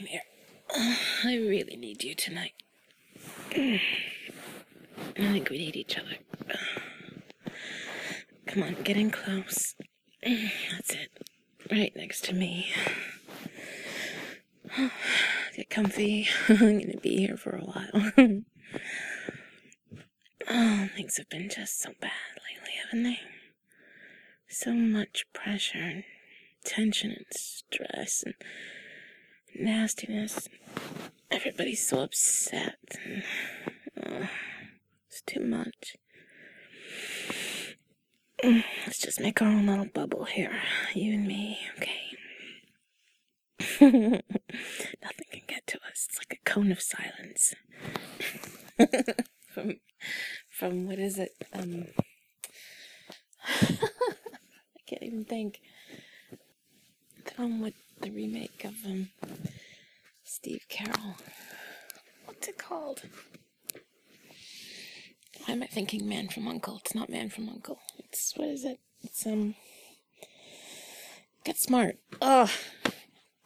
Come here. I really need you tonight. I think we need each other. Come on, get in close. That's it. Right next to me. Get comfy. I'm gonna be here for a while. oh, things have been just so bad lately, haven't they? So much pressure and tension and stress and nastiness. Everybody's so upset. It's too much. Let's just make our own little bubble here, you and me, okay? Nothing can get to us. It's like a cone of silence. from, from what is it? Um, I can't even think. From what the remake of um, Steve Carell. What's it called? Why am I thinking Man from Uncle? It's not Man from Uncle. It's what is it? It's um. Get smart. Oh,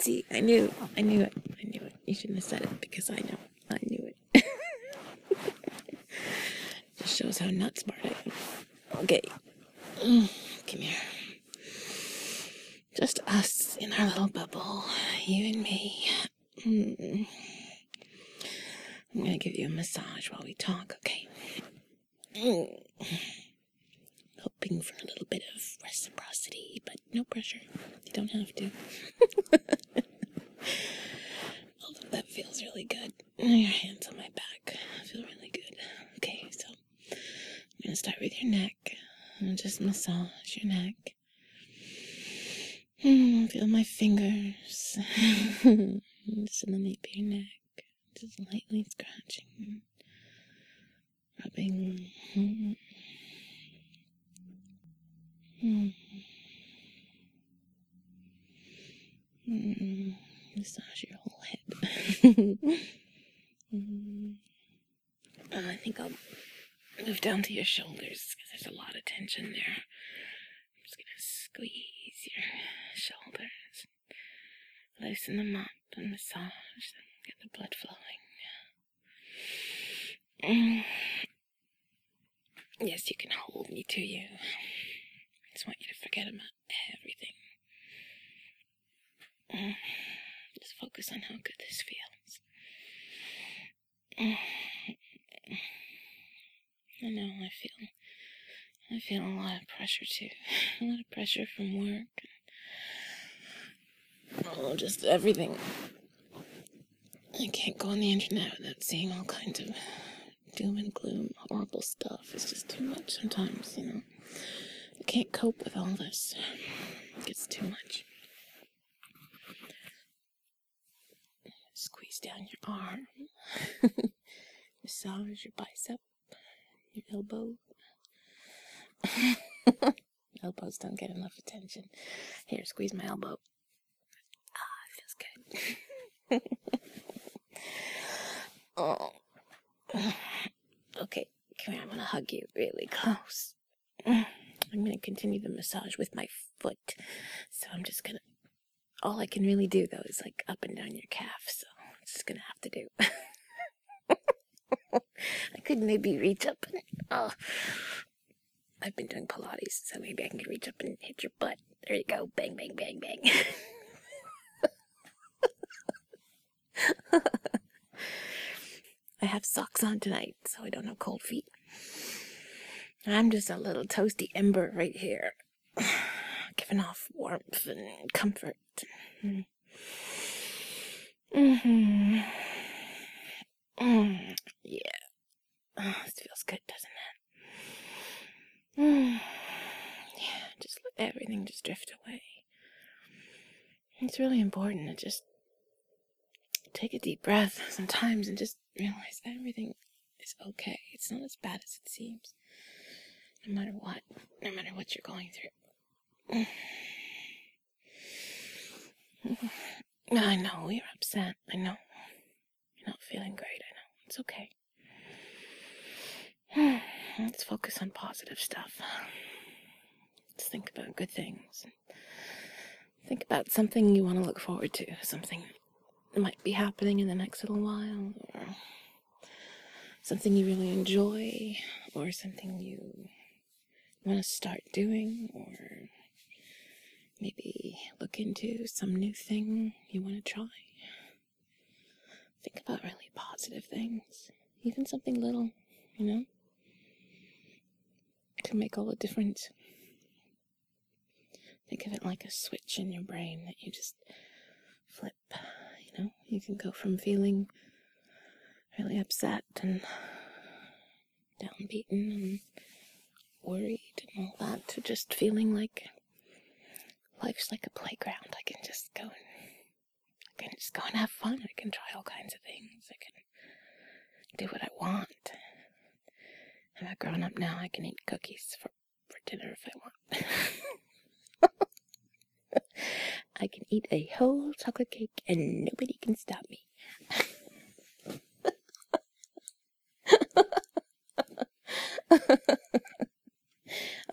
see, I knew, I knew it, I knew it. You shouldn't have said it because I know, I knew it. Just shows how not smart I am. Okay, mm, come here. Just us in our little bubble, you and me. Mm. I'm gonna give you a massage while we talk, okay? Hoping for a little bit of reciprocity, but no pressure. You don't have to. Although that feels really good. Your hands on my back feel really good. Okay, so I'm gonna start with your neck and just massage your neck. Mm, feel my fingers just in the nape of your neck, just lightly scratching, rubbing. Mm. Mm. Mm. Massage your whole head. mm. And I think I'll move down to your shoulders because there's a lot of tension there. I'm just gonna squeeze your shoulders, loosen them up, and massage them, get the blood flowing. Mm. Yes, you can hold me to you. I just want you to forget about everything. Mm. Just focus on how good this feels. Mm. I know I feel I feel a lot of pressure too. A lot of pressure from work. Oh, just everything. I can't go on the internet without seeing all kinds of doom and gloom, horrible stuff. It's just too much sometimes, you know. I can't cope with all this. It gets too much. Squeeze down your arm. Massage your bicep, your elbow. Elbows don't get enough attention. Here, squeeze my elbow. Ah, it feels good. oh. Okay, come here. I'm gonna hug you really close. Mm. I'm gonna continue the massage with my foot. So I'm just gonna. All I can really do though is like up and down your calf. So I'm just gonna have to do. I could maybe reach up and. Oh. I've been doing Pilates, so maybe I can reach up and hit your butt. There you go. Bang, bang, bang, bang. I have socks on tonight, so I don't have cold feet. I'm just a little toasty ember right here, giving off warmth and comfort. Mm-hmm. Mm, yeah. Oh, this feels good, doesn't it? Mm. Yeah, just let everything just drift away. It's really important to just take a deep breath sometimes and just realize everything is okay. It's not as bad as it seems. No matter what, no matter what you're going through. I know you're upset. I know. You're not feeling great. I know. It's okay. Let's focus on positive stuff. Let's think about good things. Think about something you want to look forward to, something that might be happening in the next little while, or something you really enjoy, or something you want to start doing, or maybe look into some new thing you want to try. Think about really positive things, even something little, you know? Can make all the difference. Think of it like a switch in your brain that you just flip. You know, you can go from feeling really upset and downbeaten and worried and all that to just feeling like life's like a playground. I can just go and I can just go and have fun. I can try all kinds of things. I can do what I want. I'm a grown up now. I can eat cookies for, for dinner if I want. I can eat a whole chocolate cake and nobody can stop me.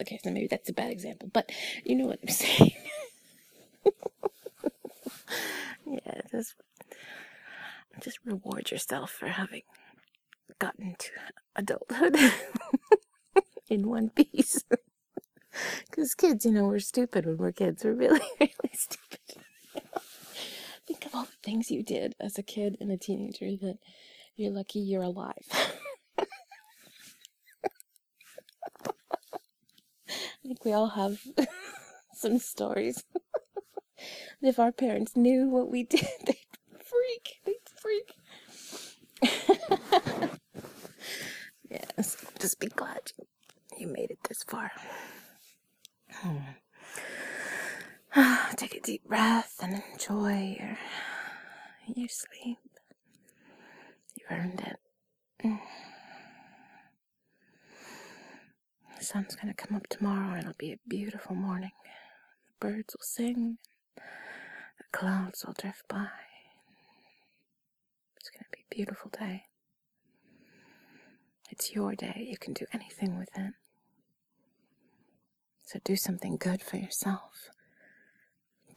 okay, so maybe that's a bad example, but you know what I'm saying. yeah, just just reward yourself for having gotten to adulthood in one piece. Because kids, you know, we're stupid when we're kids. We're really, really stupid. Think of all the things you did as a kid and a teenager that you're lucky you're alive. I think we all have some stories. if our parents knew what we did, they'd freak. They'd freak. yes, just be glad you made it this far. Take a deep breath and enjoy your, your sleep. You earned it. Sun's gonna come up tomorrow and it'll be a beautiful morning. The birds will sing, the clouds will drift by. It's gonna be a beautiful day. It's your day. You can do anything with it. So do something good for yourself.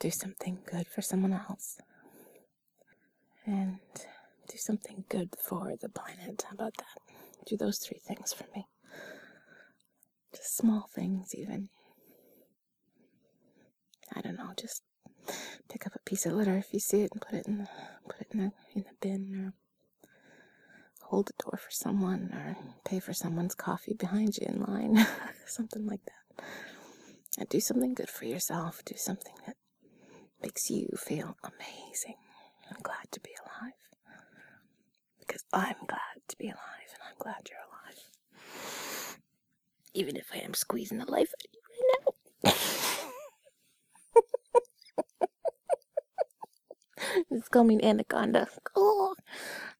Do something good for someone else. And do something good for the planet. How about that? Do those three things for me. Small things, even. I don't know, just pick up a piece of litter if you see it and put it in the put it in the in the bin or hold the door for someone or pay for someone's coffee behind you in line. something like that. And do something good for yourself. Do something that makes you feel amazing. I'm glad to be alive. Because I'm glad to be alive, and I'm glad you're alive. Even if I am squeezing the life out of you right now. Just call me an anaconda. Oh.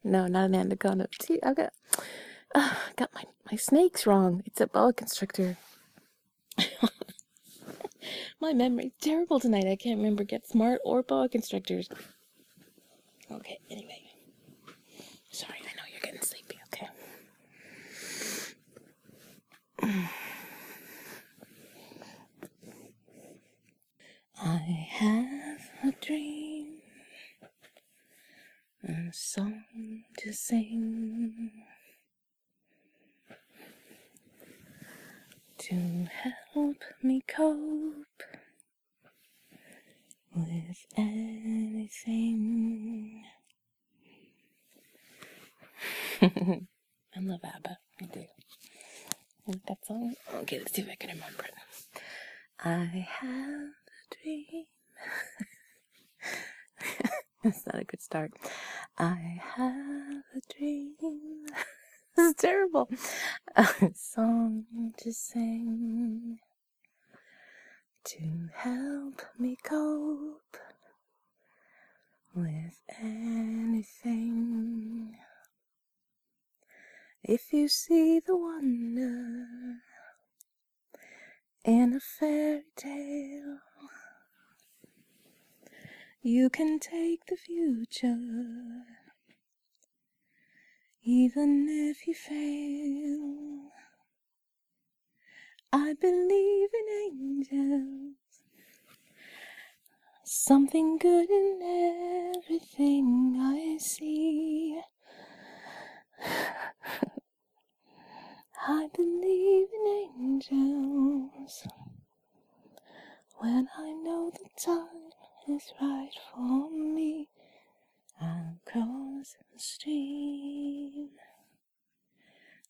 No, not an anaconda. See, I've got, uh, got my, my snakes wrong. It's a boa constrictor. My memory's terrible tonight. I can't remember Get Smart or boa constrictors. Okay, anyway. Sorry, I know you're getting sleepy, okay? I have a dream, a song to sing. to help me cope with anything. I love ABBA. I do. Like that song? Okay, let's see if I can remember it. I have a dream. That's not a good start. I have a dream. this is terrible. A song to sing to help me cope with anything. If you see the wonder in a fairy tale, you can take the future even if you fail. I believe in angels, something good in everything I see. I believe in angels when I know the time is right for me. I'll cross the stream.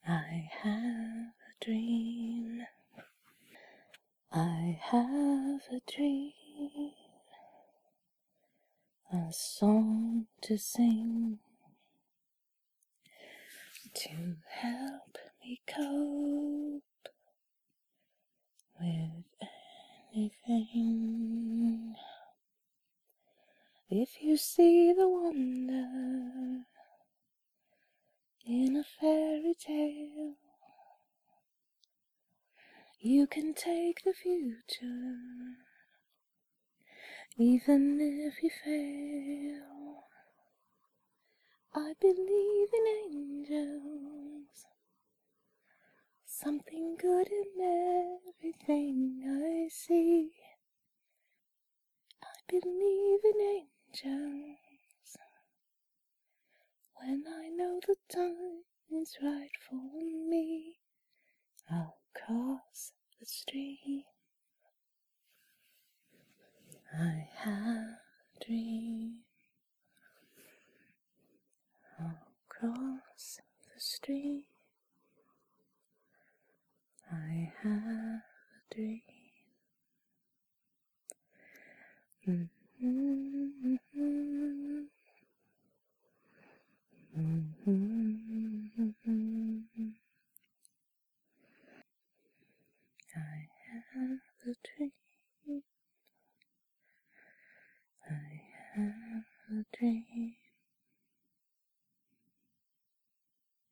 I have a dream. I have a dream. A song to sing to help me cope with anything. If you see the wonder in a fairy tale, you can take the future, even if you fail. I believe in angels, something good in everything I see. I believe in angels when I know the time is right for me. I'll cross the stream. I have a dream. I'll cross the stream. I have a dream. Mm-hmm. Mm-hmm.